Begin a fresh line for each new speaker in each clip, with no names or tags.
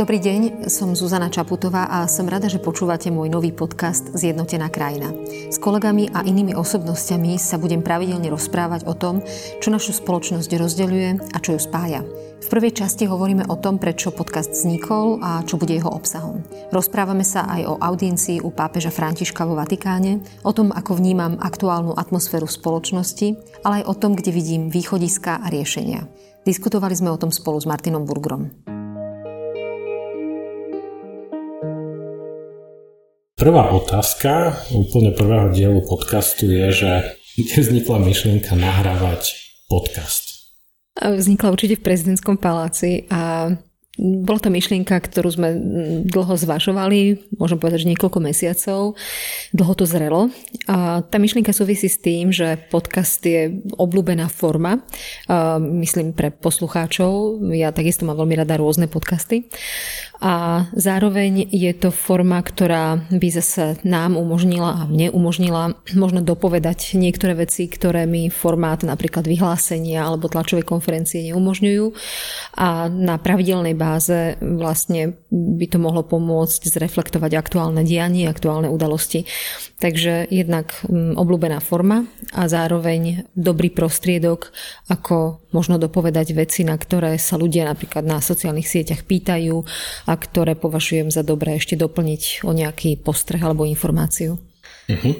Dobrý deň, som Zuzana Čaputová a som rada, že počúvate môj nový podcast Zjednotená krajina. S kolegami a inými osobnostiami sa budem pravidelne rozprávať o tom, čo našu spoločnosť rozdeľuje a čo ju spája. V prvej časti hovoríme o tom, prečo podcast vznikol a čo bude jeho obsahom. Rozprávame sa aj o audiencii u pápeža Františka vo Vatikáne, o tom, ako vnímam aktuálnu atmosféru spoločnosti, ale aj o tom, kde vidím východiska a riešenia. Diskutovali sme o tom spolu s Martinom Burgrom.
Prvá otázka úplne prvého dielu podcastu je, že kde vznikla myšlienka nahrávať podcast?
Vznikla určite v prezidentskom paláci a bola to myšlienka, ktorú sme dlho zvažovali, môžem povedať, že niekoľko mesiacov. Dlho to zrelo. A tá myšlienka súvisí s tým, že podcast je obľúbená forma, myslím pre poslucháčov. Ja takisto mám veľmi rada rôzne podcasty. A zároveň je to forma, ktorá by zase nám umožnila a mne umožnila možno dopovedať niektoré veci, ktoré mi formát napríklad vyhlásenia alebo tlačovej konferencie neumožňujú. A na pravidelnej báze vlastne by to mohlo pomôcť zreflektovať aktuálne dianie, aktuálne udalosti. Takže jednak mm, obľúbená forma a zároveň dobrý prostriedok, ako možno dopovedať veci, na ktoré sa ľudia napríklad na sociálnych sieťach pýtajú a ktoré považujem za dobré ešte doplniť o nejaký postreh alebo informáciu.
Uh-huh.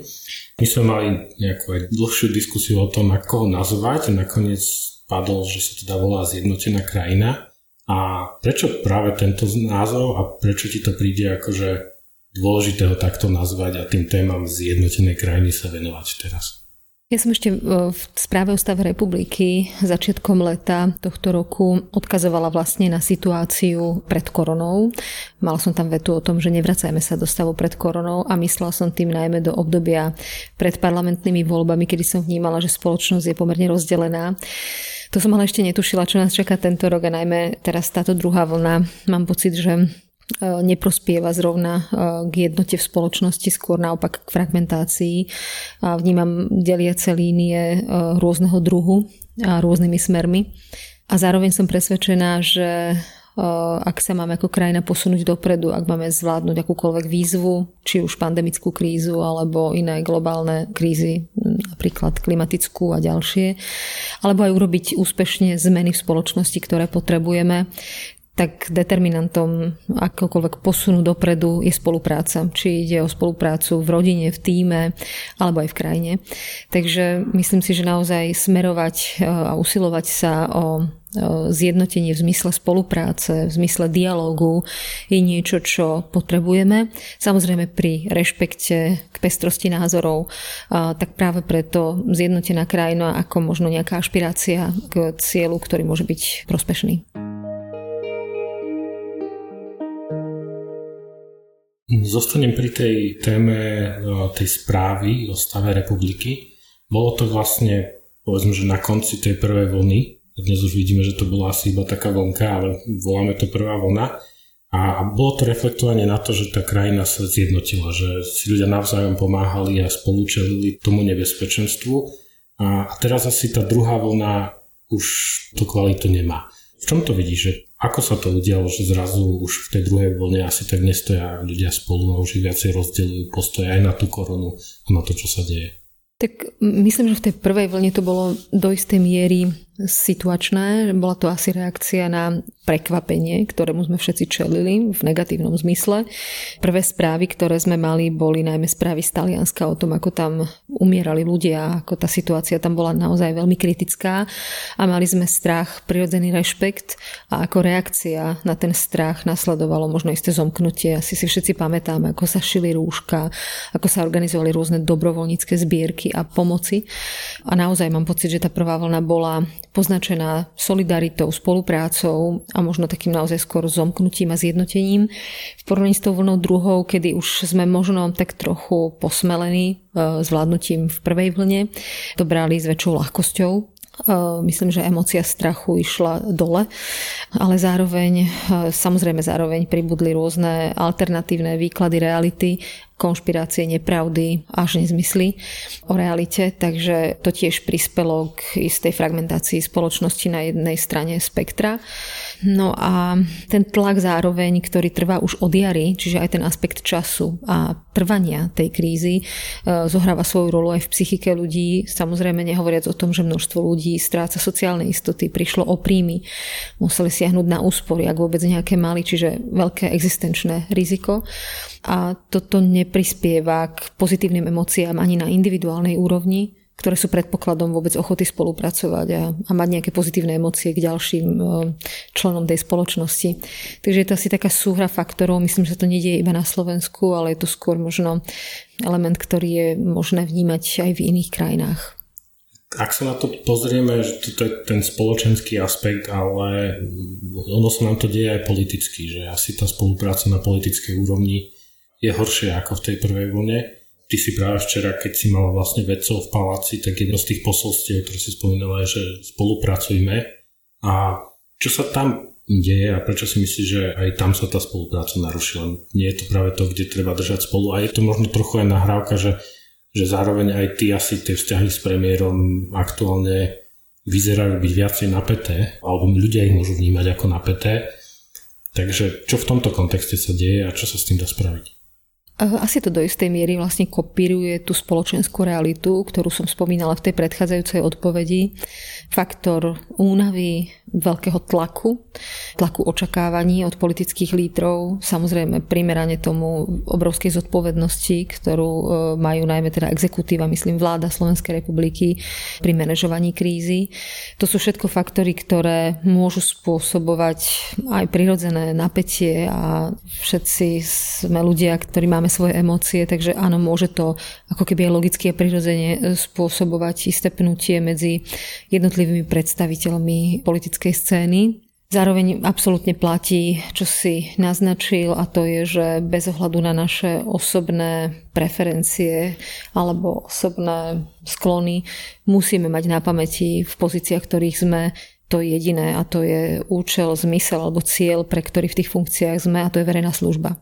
My sme mali nejakú aj dlhšiu diskusiu o tom, ako ho nazvať. Nakoniec padol, že sa teda volá Zjednotená krajina. A prečo práve tento názov a prečo ti to príde akože dôležité ho takto nazvať a tým témam zjednotenej krajiny sa venovať teraz?
Ja som ešte v správe o stave republiky začiatkom leta tohto roku odkazovala vlastne na situáciu pred koronou. Mala som tam vetu o tom, že nevracajme sa do stavu pred koronou a myslela som tým najmä do obdobia pred parlamentnými voľbami, kedy som vnímala, že spoločnosť je pomerne rozdelená. To som ale ešte netušila, čo nás čaká tento rok a najmä teraz táto druhá vlna. Mám pocit, že e, neprospieva zrovna e, k jednote v spoločnosti, skôr naopak k fragmentácii. Vnímam deliace línie e, rôzneho druhu a rôznymi smermi. A zároveň som presvedčená, že ak sa máme ako krajina posunúť dopredu, ak máme zvládnuť akúkoľvek výzvu, či už pandemickú krízu alebo iné globálne krízy, napríklad klimatickú a ďalšie, alebo aj urobiť úspešne zmeny v spoločnosti, ktoré potrebujeme, tak determinantom akokoľvek posunu dopredu je spolupráca. Či ide o spoluprácu v rodine, v týme alebo aj v krajine. Takže myslím si, že naozaj smerovať a usilovať sa o zjednotenie v zmysle spolupráce, v zmysle dialogu je niečo, čo potrebujeme. Samozrejme pri rešpekte k pestrosti názorov, tak práve preto zjednotená krajina ako možno nejaká ašpirácia k cieľu, ktorý môže byť prospešný.
Zostanem pri tej téme tej správy o stave republiky. Bolo to vlastne, povedzme, že na konci tej prvej vlny, dnes už vidíme, že to bola asi iba taká vlnka, ale voláme to prvá vlna. A bolo to reflektovanie na to, že tá krajina sa zjednotila, že si ľudia navzájom pomáhali a spolučelili tomu nebezpečenstvu. A teraz asi tá druhá vlna už tú kvalitu nemá. V čom to vidíš, že ako sa to udialo, že zrazu už v tej druhej vlne asi tak nestoja ľudia spolu a už ich viacej rozdeľujú postoje aj na tú koronu a na to, čo sa deje?
Tak myslím, že v tej prvej vlne to bolo do istej miery situačné. Bola to asi reakcia na prekvapenie, ktorému sme všetci čelili v negatívnom zmysle. Prvé správy, ktoré sme mali, boli najmä správy z Talianska o tom, ako tam umierali ľudia, ako tá situácia tam bola naozaj veľmi kritická a mali sme strach, prirodzený rešpekt a ako reakcia na ten strach nasledovalo možno isté zomknutie. Asi si všetci pamätáme, ako sa šili rúška, ako sa organizovali rôzne dobrovoľnícke zbierky a pomoci. A naozaj mám pocit, že tá prvá vlna bola poznačená solidaritou, spoluprácou a možno takým naozaj skôr zomknutím a zjednotením. V porovnaní s tou vlnou druhou, kedy už sme možno tak trochu posmelení e, zvládnutím v prvej vlne, to brali s väčšou ľahkosťou Myslím, že emocia strachu išla dole, ale zároveň, samozrejme zároveň pribudli rôzne alternatívne výklady reality konšpirácie, nepravdy až nezmysly o realite, takže to tiež prispelo k istej fragmentácii spoločnosti na jednej strane spektra. No a ten tlak zároveň, ktorý trvá už od jary, čiže aj ten aspekt času a trvania tej krízy e, zohráva svoju rolu aj v psychike ľudí. Samozrejme nehovoriac o tom, že množstvo ľudí stráca sociálne istoty, prišlo o príjmy, museli siahnuť na úspory, ak vôbec nejaké mali, čiže veľké existenčné riziko. A toto neprispieva k pozitívnym emóciám ani na individuálnej úrovni, ktoré sú predpokladom vôbec ochoty spolupracovať a, a mať nejaké pozitívne emócie k ďalším e, členom tej spoločnosti. Takže je to asi taká súhra faktorov. Myslím, že to nedieje iba na Slovensku, ale je to skôr možno element, ktorý je možné vnímať aj v iných krajinách.
Ak sa na to pozrieme, že to je ten spoločenský aspekt, ale ono sa nám to deje aj politicky, že asi tá spolupráca na politickej úrovni je horšia ako v tej prvej vlne. Ty si práve včera, keď si mal vlastne vedcov v paláci, tak jedno z tých posolstiev, ktoré si spomínala, je, že spolupracujme. A čo sa tam deje a prečo si myslíš, že aj tam sa tá spolupráca narušila? Nie je to práve to, kde treba držať spolu. A je to možno trochu aj nahrávka, že že zároveň aj ty asi tie vzťahy s premiérom aktuálne vyzerajú byť viacej napäté, alebo ľudia ich môžu vnímať ako napäté. Takže čo v tomto kontexte sa deje a čo sa s tým dá spraviť?
Asi to do istej miery vlastne kopíruje tú spoločenskú realitu, ktorú som spomínala v tej predchádzajúcej odpovedi. Faktor únavy, veľkého tlaku, tlaku očakávaní od politických lídrov, samozrejme primerane tomu obrovskej zodpovednosti, ktorú e, majú najmä teda exekutíva, myslím vláda Slovenskej republiky pri manažovaní krízy. To sú všetko faktory, ktoré môžu spôsobovať aj prirodzené napätie a všetci sme ľudia, ktorí máme svoje emócie, takže áno, môže to ako keby aj logicky a prirodzene spôsobovať isté pnutie medzi jednotlivými predstaviteľmi politickej scény. Zároveň absolútne platí, čo si naznačil a to je, že bez ohľadu na naše osobné preferencie alebo osobné sklony musíme mať na pamäti v pozíciách, ktorých sme to jediné a to je účel, zmysel alebo cieľ, pre ktorý v tých funkciách sme a to je verejná služba.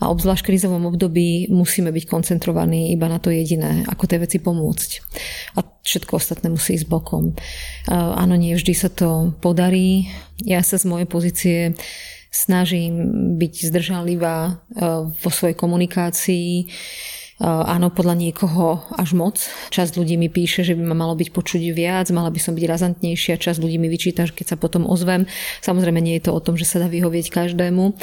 A obzvlášť v krízovom období musíme byť koncentrovaní iba na to jediné, ako tie veci pomôcť. A všetko ostatné musí ísť bokom. Áno, nie vždy sa to podarí. Ja sa z mojej pozície snažím byť zdržanlivá vo svojej komunikácii, áno, podľa niekoho až moc. Časť ľudí mi píše, že by ma malo byť počuť viac, mala by som byť razantnejšia, časť ľudí mi vyčíta, že keď sa potom ozvem. Samozrejme nie je to o tom, že sa dá vyhovieť každému,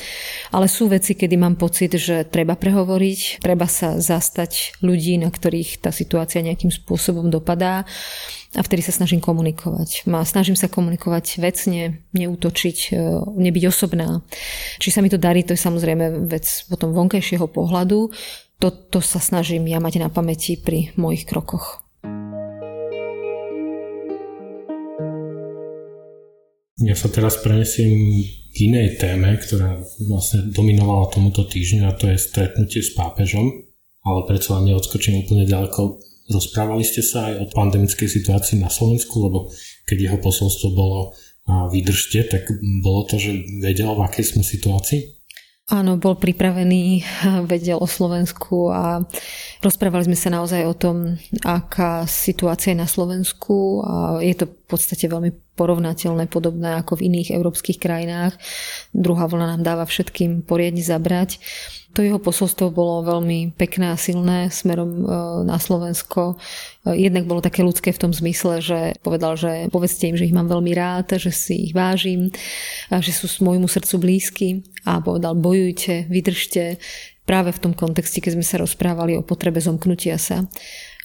ale sú veci, kedy mám pocit, že treba prehovoriť, treba sa zastať ľudí, na ktorých tá situácia nejakým spôsobom dopadá a vtedy sa snažím komunikovať. Ma snažím sa komunikovať vecne, neútočiť, eh, nebyť osobná. Či sa mi to darí, to je samozrejme vec potom vonkajšieho pohľadu toto sa snažím ja mať na pamäti pri mojich krokoch.
Ja sa teraz prenesiem k inej téme, ktorá vlastne dominovala tomuto týždňu a to je stretnutie s pápežom, ale predsa len neodskočím úplne ďaleko. Rozprávali ste sa aj o pandemickej situácii na Slovensku, lebo keď jeho posolstvo bolo vydržte, tak bolo to, že vedel, v akej sme situácii?
Áno, bol pripravený, vedel o Slovensku a rozprávali sme sa naozaj o tom, aká situácia je na Slovensku a je to podstate veľmi porovnateľné, podobné ako v iných európskych krajinách. Druhá vlna nám dáva všetkým poriadne zabrať. To jeho posolstvo bolo veľmi pekné a silné smerom e, na Slovensko. E, jednak bolo také ľudské v tom zmysle, že povedal, že povedzte im, že ich mám veľmi rád, že si ich vážim, že sú môjmu srdcu blízky a povedal bojujte, vydržte, práve v tom kontexte, keď sme sa rozprávali o potrebe zomknutia sa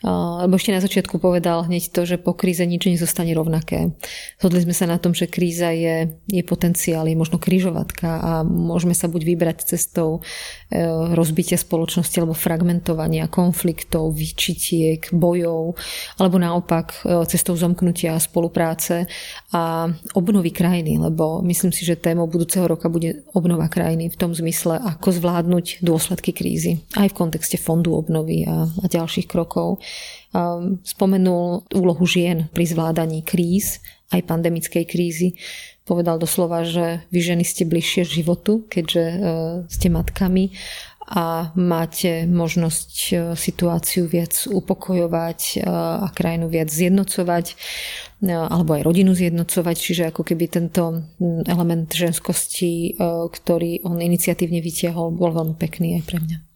lebo ešte na začiatku povedal hneď to, že po kríze nič nezostane rovnaké. Zhodli sme sa na tom, že kríza je, je potenciál, je možno kryžovatka a môžeme sa buď vybrať cestou e, rozbitia spoločnosti alebo fragmentovania, konfliktov, vyčitiek, bojov, alebo naopak e, cestou zomknutia spolupráce a obnovy krajiny, lebo myslím si, že témou budúceho roka bude obnova krajiny v tom zmysle, ako zvládnuť dôsledky krízy, aj v kontexte fondu obnovy a, a ďalších krokov. Um, spomenul úlohu žien pri zvládaní kríz, aj pandemickej krízy. Povedal doslova, že vy ženy ste bližšie životu, keďže uh, ste matkami a máte možnosť e, situáciu viac upokojovať a krajinu viac zjednocovať alebo aj rodinu zjednocovať, čiže ako keby tento element ženskosti, ktorý on iniciatívne vytiahol, bol veľmi pekný aj pre mňa.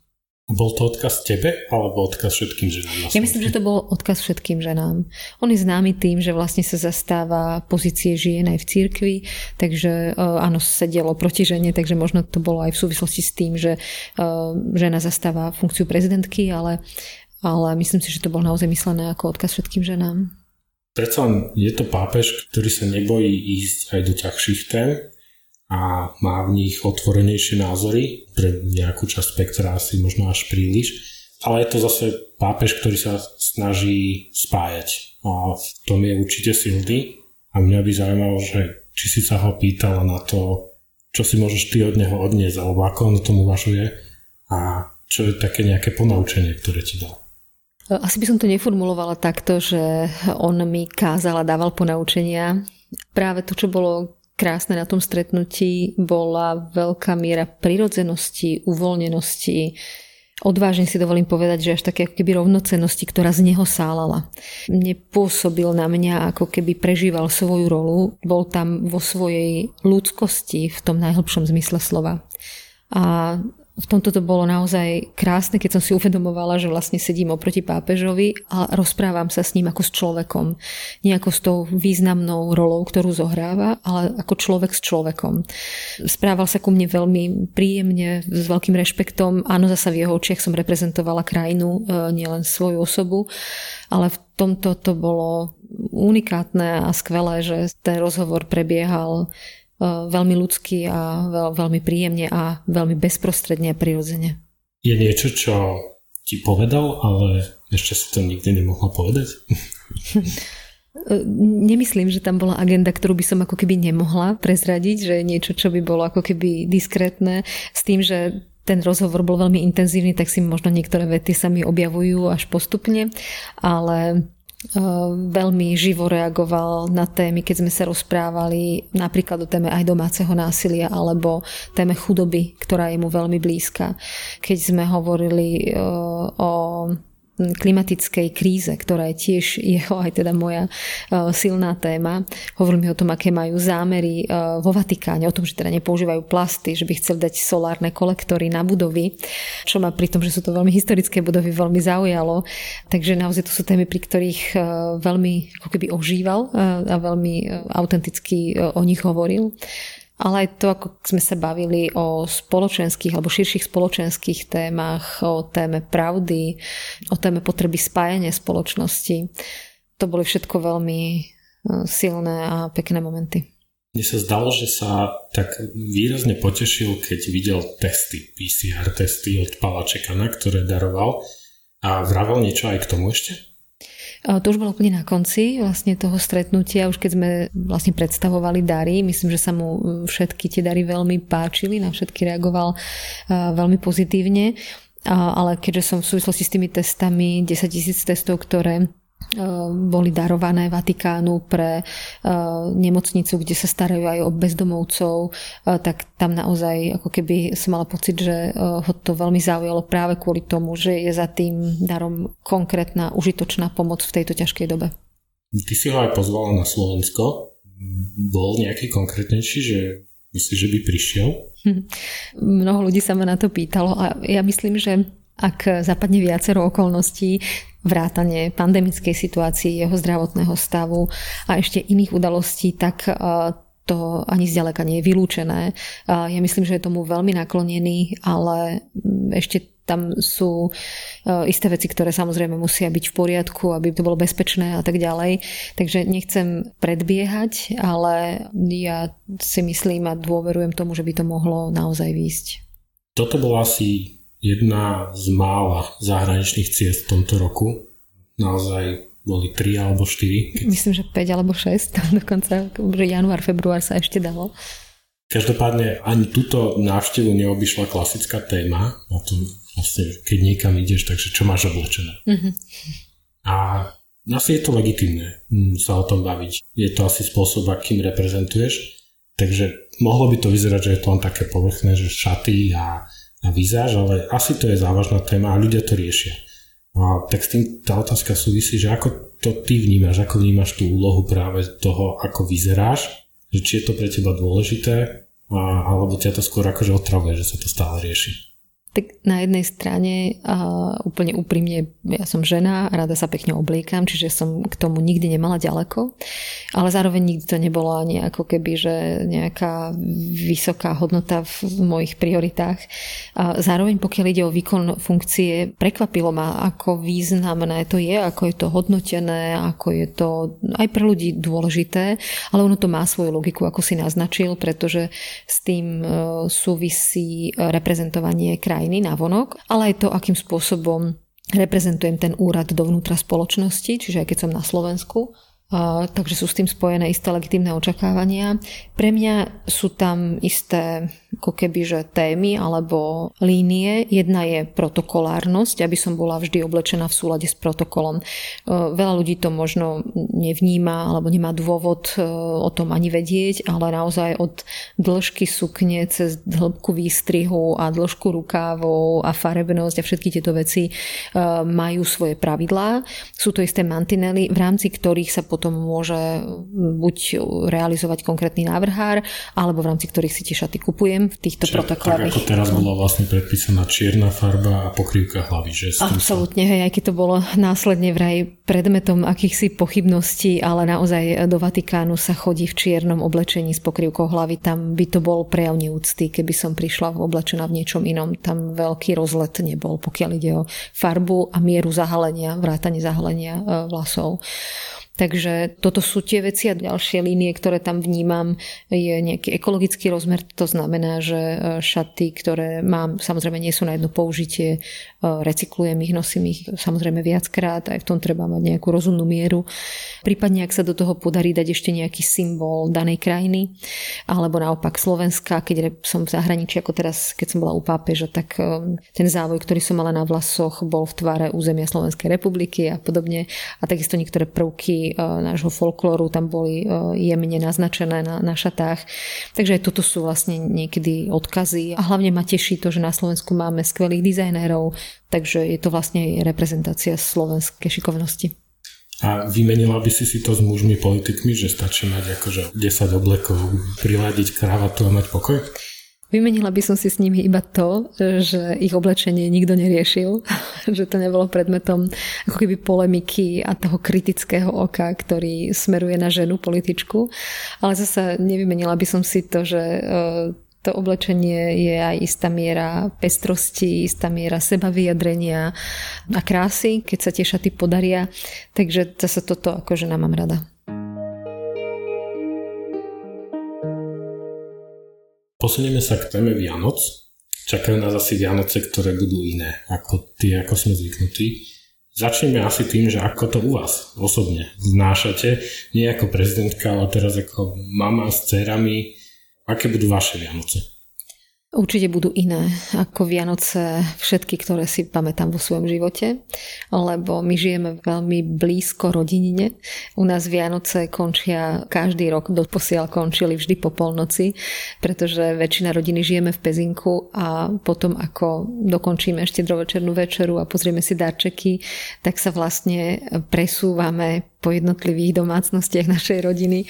Bol to odkaz tebe alebo odkaz všetkým ženám?
Ja myslím, že to bol odkaz všetkým ženám. On je známy tým, že vlastne sa zastáva pozície žien aj v cirkvi, takže e, áno, sedelo proti žene, takže možno to bolo aj v súvislosti s tým, že e, žena zastáva funkciu prezidentky, ale, ale myslím si, že to bol naozaj myslené ako odkaz všetkým ženám.
Predsa je to pápež, ktorý sa nebojí ísť aj do ťažších tém a má v nich otvorenejšie názory, pre nejakú časť spektra asi možno až príliš, ale je to zase pápež, ktorý sa snaží spájať a v tom je určite silný a mňa by zaujímalo, že či si sa ho pýtala na to, čo si môžeš ty od neho odniesť, alebo ako on o tom uvažuje a čo je také nejaké ponaučenie, ktoré ti dal.
Asi by som to neformulovala takto, že on mi kázal a dával ponaučenia. Práve to, čo bolo krásne na tom stretnutí bola veľká miera prirodzenosti, uvoľnenosti, odvážne si dovolím povedať, že až také ako keby rovnocenosti, ktorá z neho sálala. Nepôsobil na mňa, ako keby prežíval svoju rolu, bol tam vo svojej ľudskosti v tom najhlbšom zmysle slova. A v tomto to bolo naozaj krásne, keď som si uvedomovala, že vlastne sedím oproti pápežovi a rozprávam sa s ním ako s človekom. Nie ako s tou významnou rolou, ktorú zohráva, ale ako človek s človekom. Správal sa ku mne veľmi príjemne, s veľkým rešpektom. Áno, zasa v jeho očiach som reprezentovala krajinu, e, nielen svoju osobu, ale v tomto to bolo unikátne a skvelé, že ten rozhovor prebiehal veľmi ľudský a veľmi príjemne a veľmi bezprostredne a prirodzene.
Je niečo, čo ti povedal, ale ešte si to nikdy nemohla povedať?
E, nemyslím, že tam bola agenda, ktorú by som ako keby nemohla prezradiť, že niečo, čo by bolo ako keby diskrétne, s tým, že ten rozhovor bol veľmi intenzívny, tak si možno niektoré vety sa mi objavujú až postupne, ale veľmi živo reagoval na témy, keď sme sa rozprávali napríklad o téme aj domáceho násilia alebo téme chudoby, ktorá je mu veľmi blízka. Keď sme hovorili o klimatickej kríze, ktorá je tiež jeho aj teda moja e, silná téma. Hovorím o tom, aké majú zámery e, vo Vatikáne, o tom, že teda nepoužívajú plasty, že by chceli dať solárne kolektory na budovy, čo ma pri tom, že sú to veľmi historické budovy, veľmi zaujalo. Takže naozaj to sú témy, pri ktorých e, veľmi ako keby ožíval a veľmi autenticky o nich hovoril ale aj to, ako sme sa bavili o spoločenských alebo širších spoločenských témach, o téme pravdy, o téme potreby spájania spoločnosti. To boli všetko veľmi e, silné a pekné momenty.
Mne sa zdalo, že sa tak výrazne potešil, keď videl testy, PCR testy od Pala Čekana, ktoré daroval a vravel niečo aj k tomu ešte?
To už bolo úplne na konci vlastne toho stretnutia, už keď sme vlastne predstavovali dary. Myslím, že sa mu všetky tie dary veľmi páčili, na všetky reagoval veľmi pozitívne. Ale keďže som v súvislosti s tými testami, 10 tisíc testov, ktoré boli darované Vatikánu pre ehm, nemocnicu, kde sa starajú aj o bezdomovcov, ehm, tak tam naozaj ako keby som mala pocit, že ho to veľmi zaujalo práve kvôli tomu, že je za tým darom konkrétna, užitočná pomoc v tejto ťažkej dobe.
Ty si ho aj pozvala na Slovensko. Bol nejaký konkrétnejší, že myslíš, že by prišiel? Hm.
Mnoho ľudí sa ma na to pýtalo a ja myslím, že ak zapadne viacero okolností, vrátanie pandemickej situácii, jeho zdravotného stavu a ešte iných udalostí, tak e, to ani zďaleka nie je vylúčené. E, ja myslím, že je tomu veľmi naklonený, ale ešte tam sú e, isté veci, ktoré samozrejme musia byť v poriadku, aby to bolo bezpečné a tak ďalej. Takže nechcem predbiehať, ale ja si myslím a dôverujem tomu, že by to mohlo naozaj výjsť.
Toto bol asi jedna z mála zahraničných ciest v tomto roku. Naozaj boli 3 alebo 4.
Keď... Myslím, že 5 alebo 6, tam dokonca, že január, február sa ešte dalo.
Každopádne ani túto návštevu neobyšla klasická téma, a to vlastne, keď niekam ideš, takže čo máš oblečené. Mm-hmm. A asi je to legitimné mm, sa o tom baviť. Je to asi spôsob, akým reprezentuješ. Takže mohlo by to vyzerať, že je to len také povrchné, že šaty a výzaž, ale asi to je závažná téma a ľudia to riešia. A tak s tým tá otázka súvisí, že ako to ty vnímaš, ako vnímaš tú úlohu práve toho, ako vyzeráš, že či je to pre teba dôležité, a, alebo ťa to skôr akože otravuje, že sa to stále rieši.
Tak na jednej strane úplne úprimne, ja som žena, rada sa pekne obliekam, čiže som k tomu nikdy nemala ďaleko, ale zároveň nikdy to nebolo ani ako keby, že nejaká vysoká hodnota v mojich prioritách. Zároveň pokiaľ ide o výkon funkcie, prekvapilo ma, ako významné to je, ako je to hodnotené, ako je to aj pre ľudí dôležité, ale ono to má svoju logiku, ako si naznačil, pretože s tým uh, súvisí reprezentovanie kraj krajiny na vonok, ale aj to, akým spôsobom reprezentujem ten úrad dovnútra spoločnosti, čiže aj keď som na Slovensku, takže sú s tým spojené isté legitimné očakávania. Pre mňa sú tam isté ako keby, že témy alebo línie. Jedna je protokolárnosť, aby som bola vždy oblečená v súlade s protokolom. Veľa ľudí to možno nevníma alebo nemá dôvod o tom ani vedieť, ale naozaj od dĺžky sukne cez hĺbku výstrihu a dĺžku rukávov a farebnosť a všetky tieto veci majú svoje pravidlá. Sú to isté mantinely, v rámci ktorých sa potom môže buď realizovať konkrétny návrhár, alebo v rámci ktorých si tie šaty kupujem v týchto Čiže, protokoloch.
Tak ako teraz bola vlastne predpísaná čierna farba a pokrývka hlavy, že?
Absolútne, hej, aj keď to bolo následne vraj predmetom akýchsi pochybností, ale naozaj do Vatikánu sa chodí v čiernom oblečení s pokrývkou hlavy. Tam by to bol prejav neúcty, keby som prišla oblečená v niečom inom. Tam veľký rozlet nebol, pokiaľ ide o farbu a mieru zahalenia, vrátanie zahalenia e, vlasov. Takže toto sú tie veci a ďalšie línie, ktoré tam vnímam, je nejaký ekologický rozmer. To znamená, že e, šaty, ktoré mám, samozrejme nie sú na jedno použitie, e, recyklujem ich, nosím ich samozrejme viackrát, aj v tom treba mať nejakú rozumnú mieru. Prípadne, ak sa do toho podarí dať ešte nejaký symbol danej krajiny, alebo naopak Slovenska, keď som v zahraničí, ako teraz, keď som bola u pápeža, tak e, ten závoj, ktorý som mala na vlasoch, bol v tvare územia Slovenskej republiky a podobne. A takisto niektoré prvky E, nášho folklóru tam boli e, jemne naznačené na, na šatách. Takže aj toto sú vlastne niekedy odkazy a hlavne ma teší to, že na Slovensku máme skvelých dizajnérov, takže je to vlastne aj reprezentácia slovenskej šikovnosti.
A vymenila by si si to s mužmi politikmi, že stačí mať akože 10 oblekov, priladiť kravatu a mať pokoj?
Vymenila by som si s nimi iba to, že ich oblečenie nikto neriešil, že to nebolo predmetom ako keby polemiky a toho kritického oka, ktorý smeruje na ženu političku. Ale zase nevymenila by som si to, že e, to oblečenie je aj istá miera pestrosti, istá miera sebavyjadrenia a krásy, keď sa tie šaty podaria. Takže zase toto ako žena mám rada.
Posunieme sa k téme Vianoc. Čakajú nás asi Vianoce, ktoré budú iné ako tie, ako sme zvyknutí. Začneme asi tým, že ako to u vás osobne znášate, nie ako prezidentka, ale teraz ako mama s dcerami. Aké budú vaše Vianoce?
Určite budú iné ako Vianoce všetky, ktoré si pamätám vo svojom živote, lebo my žijeme veľmi blízko rodinine. U nás Vianoce končia každý rok, doposiaľ končili vždy po polnoci, pretože väčšina rodiny žijeme v Pezinku a potom ako dokončíme ešte drovečernú večeru a pozrieme si darčeky, tak sa vlastne presúvame po jednotlivých domácnostiach našej rodiny,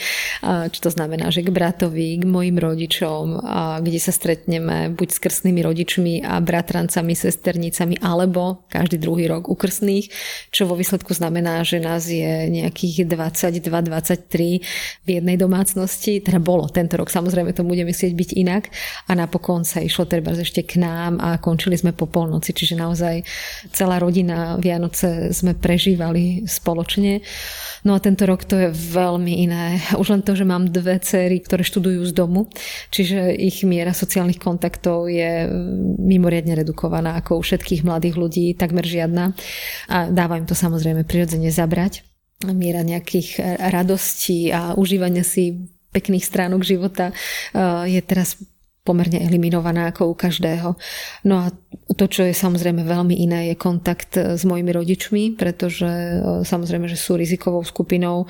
čo to znamená, že k bratovi, k mojim rodičom, kde sa stretneme buď s krstnými rodičmi a bratrancami, sesternicami, alebo každý druhý rok u krstných, čo vo výsledku znamená, že nás je nejakých 22-23 v jednej domácnosti, teda bolo tento rok, samozrejme to bude musieť byť inak. A napokon sa išlo treba ešte k nám a končili sme po polnoci, čiže naozaj celá rodina Vianoce sme prežívali spoločne. No a tento rok to je veľmi iné. Už len to, že mám dve cery, ktoré študujú z domu, čiže ich miera sociálnych kontaktov je mimoriadne redukovaná ako u všetkých mladých ľudí, takmer žiadna. A dáva im to samozrejme prirodzene zabrať miera nejakých radostí a užívania si pekných stránok života eh, je teraz pomerne eliminovaná ako u každého. No a to, čo je samozrejme veľmi iné, je kontakt s mojimi rodičmi, pretože e, samozrejme, že sú rizikovou skupinou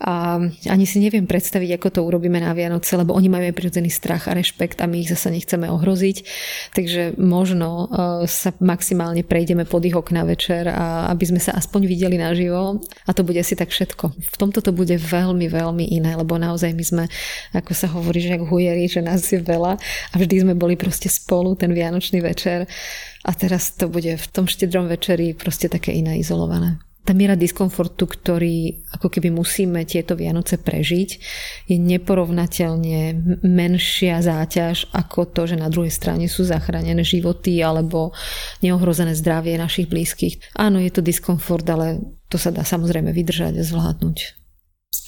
a ani si neviem predstaviť, ako to urobíme na Vianoce, lebo oni majú aj prirodzený strach a rešpekt a my ich zase nechceme ohroziť. Takže možno e, sa maximálne prejdeme pod ich okna večer a aby sme sa aspoň videli naživo a to bude asi tak všetko. V tomto to bude veľmi, veľmi iné, lebo naozaj my sme, ako sa hovorí, že hujeri, že nás je veľa a vždy sme boli proste spolu ten vianočný večer a teraz to bude v tom štedrom večeri proste také iné izolované. Tá miera diskomfortu, ktorý ako keby musíme tieto Vianoce prežiť, je neporovnateľne menšia záťaž ako to, že na druhej strane sú zachránené životy alebo neohrozené zdravie našich blízkych. Áno, je to diskomfort, ale to sa dá samozrejme vydržať a zvládnuť.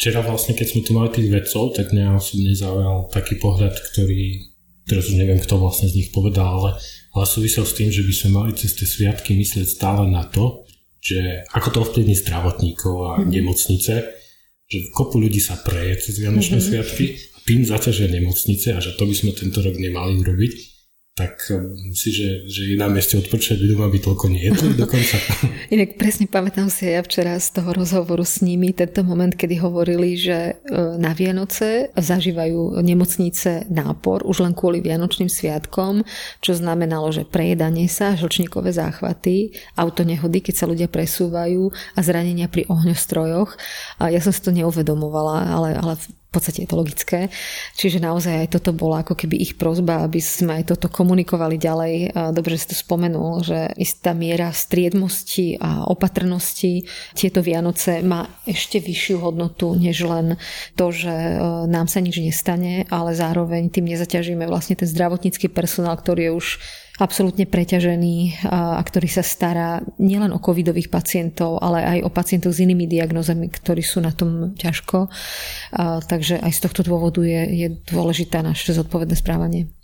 Včera vlastne, keď sme tu mali tých vedcov, tak mňa osobne zaujal taký pohľad, ktorý teraz už neviem, kto vlastne z nich povedal, ale, ale súvisel s tým, že by sme mali cez tie sviatky myslieť stále na to, že ako to ovplyvní zdravotníkov a mm. nemocnice, že kopu ľudí sa preje cez Vianočné mm-hmm. sviatky a tým zaťažia nemocnice a že to by sme tento rok nemali urobiť tak um, si, že, že je na mieste odporčať ľuďom, aby toľko nejedli dokonca.
Inak presne pamätám si ja včera z toho rozhovoru s nimi tento moment, kedy hovorili, že e, na Vianoce zažívajú nemocnice nápor už len kvôli Vianočným sviatkom, čo znamenalo, že prejedanie sa, žlčníkové záchvaty, autonehody, keď sa ľudia presúvajú a zranenia pri ohňostrojoch. A ja som si to neuvedomovala, ale, ale podstate je to logické. Čiže naozaj aj toto bola ako keby ich prozba, aby sme aj toto komunikovali ďalej. Dobre, že si to spomenul, že istá miera striedmosti a opatrnosti tieto Vianoce má ešte vyššiu hodnotu, než len to, že e, nám sa nič nestane, ale zároveň tým nezaťažíme vlastne ten zdravotnícky personál, ktorý je už absolútne preťažený a, ktorý sa stará nielen o covidových pacientov, ale aj o pacientov s inými diagnozami, ktorí sú na tom ťažko. A, takže aj z tohto dôvodu je, je dôležité naše zodpovedné správanie.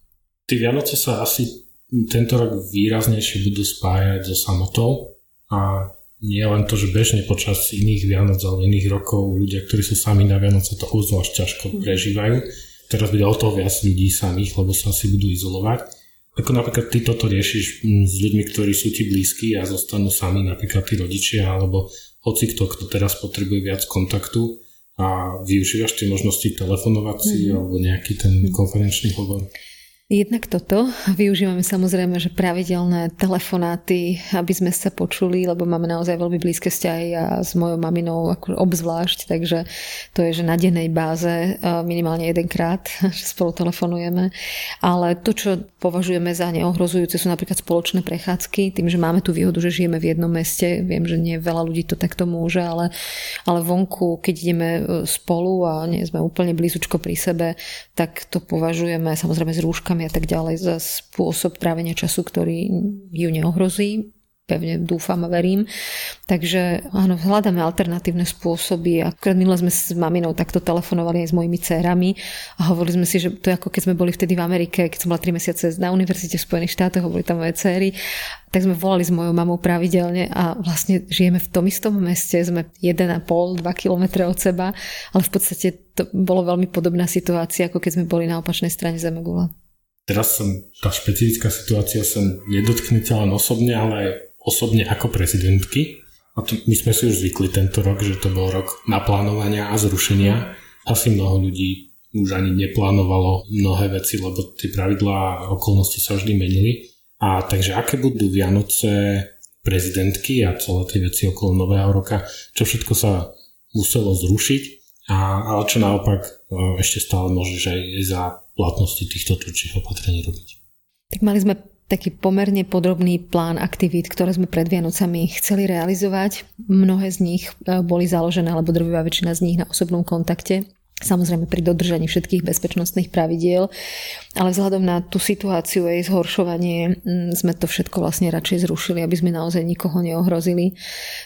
Tí Vianoce sa asi tento rok výraznejšie budú spájať so samotou a nie len to, že bežne počas iných Vianoc alebo iných rokov ľudia, ktorí sú sami na Vianoce, to uzvlášť ťažko prežívajú. Teraz bude o to viac ľudí samých, lebo sa asi budú izolovať. Ako napríklad ty toto riešiš mm, s ľuďmi, ktorí sú ti blízki a zostanú sami, napríklad tí rodičia, alebo hoci kto, kto teraz potrebuje viac kontaktu a využívaš tie možnosti telefonovací mm. alebo nejaký ten konferenčný hovor?
Jednak toto. Využívame samozrejme, že pravidelné telefonáty, aby sme sa počuli, lebo máme naozaj veľmi blízke vzťahy a s mojou maminou ako obzvlášť, takže to je, že na dennej báze minimálne jedenkrát, že spolu telefonujeme. Ale to, čo považujeme za neohrozujúce, sú napríklad spoločné prechádzky, tým, že máme tú výhodu, že žijeme v jednom meste. Viem, že nie veľa ľudí to takto môže, ale, ale vonku, keď ideme e, spolu a nie sme úplne blízučko pri sebe, tak to považujeme samozrejme s rúškami a tak ďalej za spôsob trávenia času, ktorý ju neohrozí pevne dúfam a verím. Takže áno, hľadáme alternatívne spôsoby. Akorát minule sme s maminou takto telefonovali aj s mojimi dcerami a hovorili sme si, že to je ako keď sme boli vtedy v Amerike, keď som bola 3 mesiace na univerzite v Spojených štátoch, boli tam moje dcery, tak sme volali s mojou mamou pravidelne a vlastne žijeme v tom istom meste, sme 1,5-2 kilometre od seba, ale v podstate to bolo veľmi podobná situácia, ako keď sme boli na opačnej strane Zemegula.
Teraz som, tá špecifická situácia sa nedotkne len osobne, ale osobne ako prezidentky. A to, my sme si už zvykli tento rok, že to bol rok naplánovania a zrušenia. Asi mnoho ľudí už ani neplánovalo mnohé veci, lebo tie pravidlá a okolnosti sa vždy menili. A takže aké budú Vianoce prezidentky a celé tie veci okolo Nového roka, čo všetko sa muselo zrušiť a, ale čo naopak e, ešte stále môžeš aj za platnosti týchto tvrdších opatrení robiť.
Tak mali sme taký pomerne podrobný plán aktivít, ktoré sme pred Vianocami chceli realizovať. Mnohé z nich e, boli založené, alebo drvivá väčšina z nich na osobnom kontakte samozrejme pri dodržaní všetkých bezpečnostných pravidiel, ale vzhľadom na tú situáciu jej zhoršovanie mm, sme to všetko vlastne radšej zrušili, aby sme naozaj nikoho neohrozili.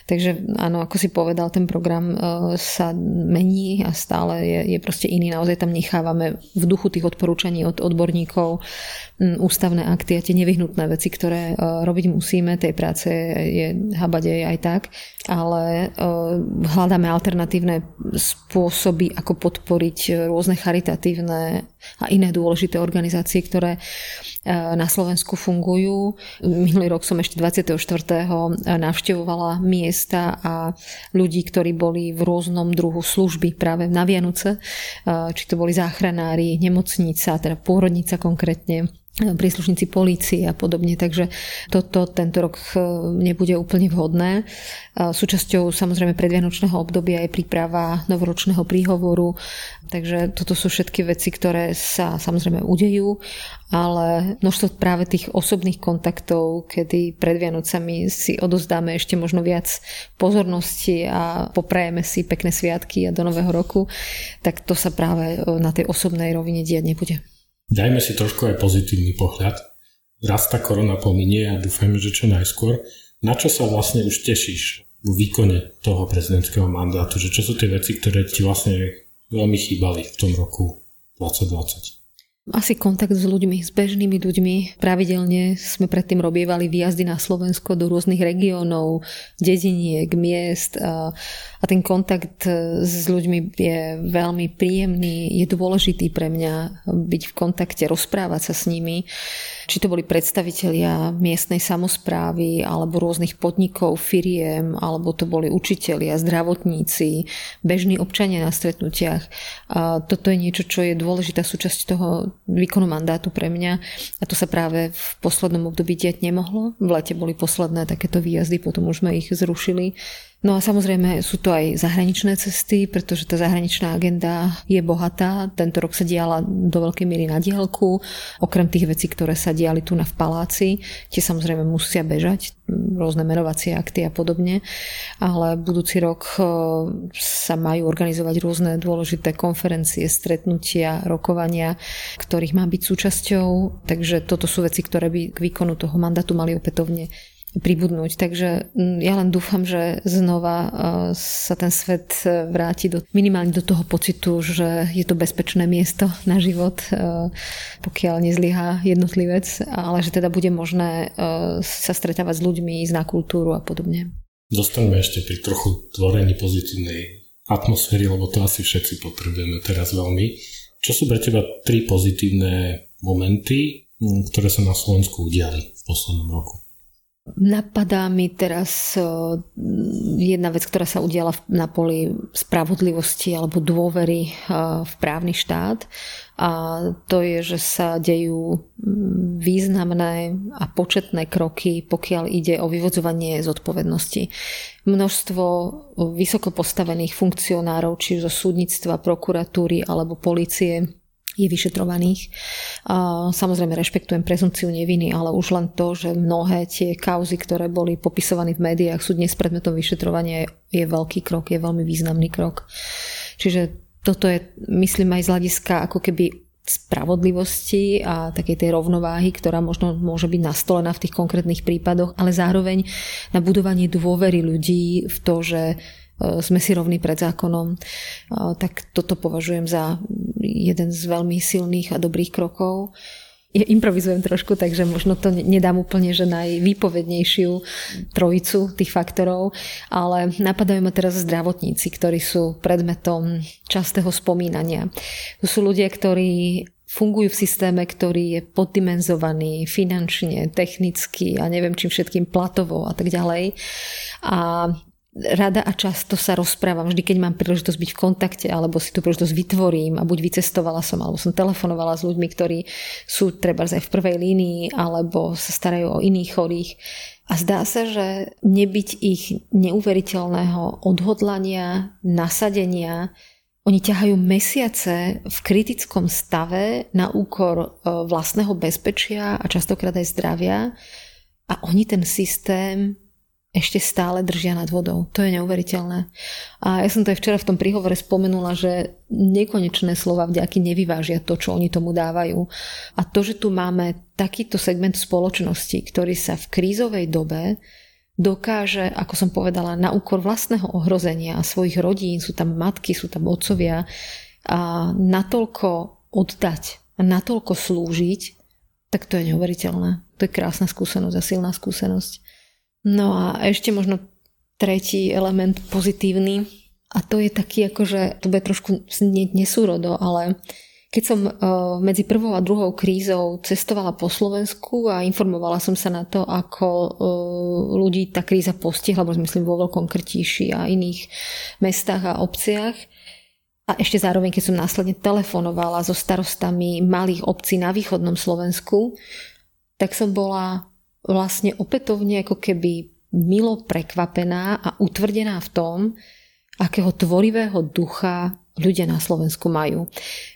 Takže áno, ako si povedal, ten program e, sa mení a stále je, je proste iný. Naozaj tam nechávame v duchu tých odporúčaní od odborníkov mm, ústavné akty a tie nevyhnutné veci, ktoré e, robiť musíme. Tej práce je habadej aj tak, ale e, hľadáme alternatívne spôsoby, ako podporiť rôzne charitatívne a iné dôležité organizácie, ktoré na Slovensku fungujú. Minulý rok som ešte 24. navštevovala miesta a ľudí, ktorí boli v rôznom druhu služby práve na Vianoce, či to boli záchranári, nemocnica, teda pôrodnica konkrétne, príslušníci polície a podobne, takže toto tento rok e, nebude úplne vhodné. Súčasťou samozrejme predvianočného obdobia je príprava novoročného príhovoru, takže toto sú všetky veci, ktoré sa samozrejme udejú, ale množstvo práve tých osobných kontaktov, kedy pred Vianocami si odozdáme ešte možno viac pozornosti a poprajeme si pekné sviatky a do nového roku, tak to sa práve na tej osobnej rovine diať nebude.
Dajme si trošku aj pozitívny pohľad. Raz tá korona pominie a dúfajme, že čo najskôr. Na čo sa vlastne už tešíš v výkone toho prezidentského mandátu? Že čo sú tie veci, ktoré ti vlastne veľmi chýbali v tom roku 2020?
Asi kontakt s ľuďmi, s bežnými ľuďmi. Pravidelne sme predtým robievali výjazdy na Slovensko do rôznych regiónov, dediniek, miest a, a ten kontakt s ľuďmi je veľmi príjemný, je dôležitý pre mňa byť v kontakte, rozprávať sa s nimi. Či to boli predstavitelia miestnej samozprávy alebo rôznych podnikov, firiem, alebo to boli učitelia, zdravotníci, bežní občania na stretnutiach. A toto je niečo, čo je dôležitá súčasť toho výkonu mandátu pre mňa a to sa práve v poslednom období diať nemohlo. V lete boli posledné takéto výjazdy, potom už sme ich zrušili. No a samozrejme sú to aj zahraničné cesty, pretože tá zahraničná agenda je bohatá. Tento rok sa diala do veľkej miery na diálku. Okrem tých vecí, ktoré sa diali tu na v paláci, tie samozrejme musia bežať, rôzne merovacie akty a podobne. Ale budúci rok e, sa majú organizovať rôzne dôležité konferencie, stretnutia, rokovania, ktorých má byť súčasťou. Takže toto sú veci, ktoré by k výkonu toho mandátu mali opätovne pribudnúť. Takže mm, ja len dúfam, že znova e, sa ten svet e, vráti do, minimálne do toho pocitu, že je to bezpečné miesto na život, e, pokiaľ nezlyhá jednotlivec, ale že teda bude možné sa stretávať s ľuďmi, ísť na kultúru a podobne.
Zostaneme ešte pri trochu tvorení pozitívnej atmosféry, lebo to asi všetci potrebujeme teraz veľmi. Čo sú pre teba tri pozitívne momenty, ktoré sa na Slovensku udiali v poslednom roku?
Napadá mi teraz jedna vec, ktorá sa udiala na poli spravodlivosti alebo dôvery v právny štát. A to je, že sa dejú významné a početné kroky, pokiaľ ide o vyvodzovanie zodpovednosti. Množstvo vysoko postavených funkcionárov, či zo súdnictva, prokuratúry alebo policie, je vyšetrovaných. Samozrejme rešpektujem prezumciu neviny, ale už len to, že mnohé tie kauzy, ktoré boli popisované v médiách, sú dnes predmetom vyšetrovania, je veľký krok, je veľmi významný krok. Čiže toto je, myslím, aj z hľadiska ako keby spravodlivosti a takej tej rovnováhy, ktorá možno môže byť nastolená v tých konkrétnych prípadoch, ale zároveň na budovanie dôvery ľudí v to, že sme si rovní pred zákonom, e, tak toto považujem za jeden z veľmi silných a dobrých krokov. Ja improvizujem trošku, takže možno to nedám úplne, že najvýpovednejšiu trojicu tých faktorov, ale napadajú ma teraz zdravotníci, ktorí sú predmetom častého spomínania. To sú ľudia, ktorí fungujú v systéme, ktorý je poddimenzovaný finančne, technicky a neviem čím všetkým platovo a tak ďalej. A rada a často sa rozprávam, vždy keď mám príležitosť byť v kontakte alebo si tú príležitosť vytvorím a buď vycestovala som alebo som telefonovala s ľuďmi, ktorí sú treba aj v prvej línii alebo sa starajú o iných chorých. A zdá sa, že nebyť ich neuveriteľného odhodlania, nasadenia, oni ťahajú mesiace v kritickom stave na úkor e, vlastného bezpečia a častokrát aj zdravia a oni ten systém ešte stále držia nad vodou. To je neuveriteľné. A ja som to aj včera v tom príhovore spomenula, že nekonečné slova vďaky nevyvážia to, čo oni tomu dávajú. A to, že tu máme takýto segment spoločnosti, ktorý sa v krízovej dobe dokáže, ako som povedala, na úkor vlastného ohrozenia svojich rodín, sú tam matky, sú tam otcovia, a natoľko oddať a natoľko slúžiť, tak to je neuveriteľné. To je krásna skúsenosť a silná skúsenosť. No a ešte možno tretí element pozitívny A to je taký, akože, to bude trošku znieť nesúrodo, ale keď som uh, medzi prvou a druhou krízou cestovala po Slovensku a informovala som sa na to, ako uh, ľudí tá kríza postihla, lebo myslím vo Veľkom Krtíši a iných mestách a obciach, a ešte zároveň, keď som následne telefonovala so starostami malých obcí na východnom Slovensku, tak som bola vlastne opätovne ako keby milo prekvapená a utvrdená v tom, akého tvorivého ducha ľudia na Slovensku majú.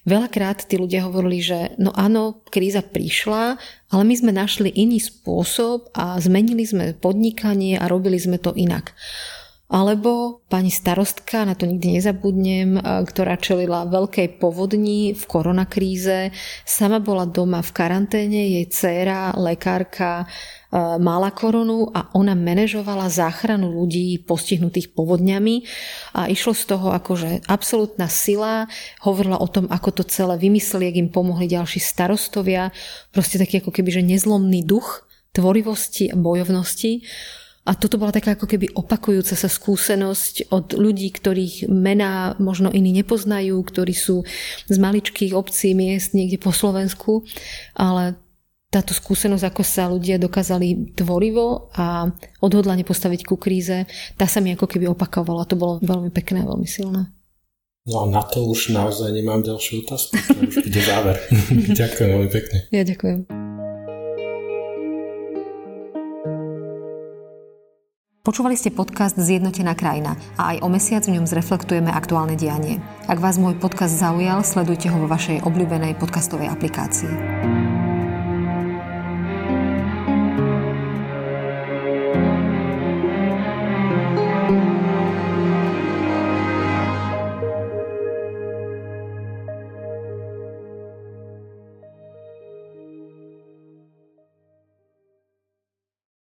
Veľakrát tí ľudia hovorili, že no áno, kríza prišla, ale my sme našli iný spôsob a zmenili sme podnikanie a robili sme to inak. Alebo pani starostka, na to nikdy nezabudnem, ktorá čelila veľkej povodni v koronakríze, sama bola doma v karanténe, jej dcéra, lekárka, mala koronu a ona manažovala záchranu ľudí postihnutých povodňami. A išlo z toho akože absolútna sila, hovorila o tom, ako to celé vymysleli, ak im pomohli ďalší starostovia, proste taký ako keby, že nezlomný duch tvorivosti a bojovnosti a toto bola taká ako keby opakujúca sa skúsenosť od ľudí, ktorých mená možno iní nepoznajú, ktorí sú z maličkých obcí, miest niekde po Slovensku, ale táto skúsenosť, ako sa ľudia dokázali tvorivo a odhodlane postaviť ku kríze, tá sa mi ako keby opakovala. To bolo veľmi pekné, veľmi silné.
No a na to už naozaj nemám ďalšiu otázku. To už bude záver. ďakujem veľmi pekne.
Ja ďakujem. Počúvali ste podcast Zjednotená krajina a aj o mesiac v ňom zreflektujeme aktuálne dianie. Ak vás môj podcast zaujal, sledujte ho vo vašej obľúbenej podcastovej aplikácii.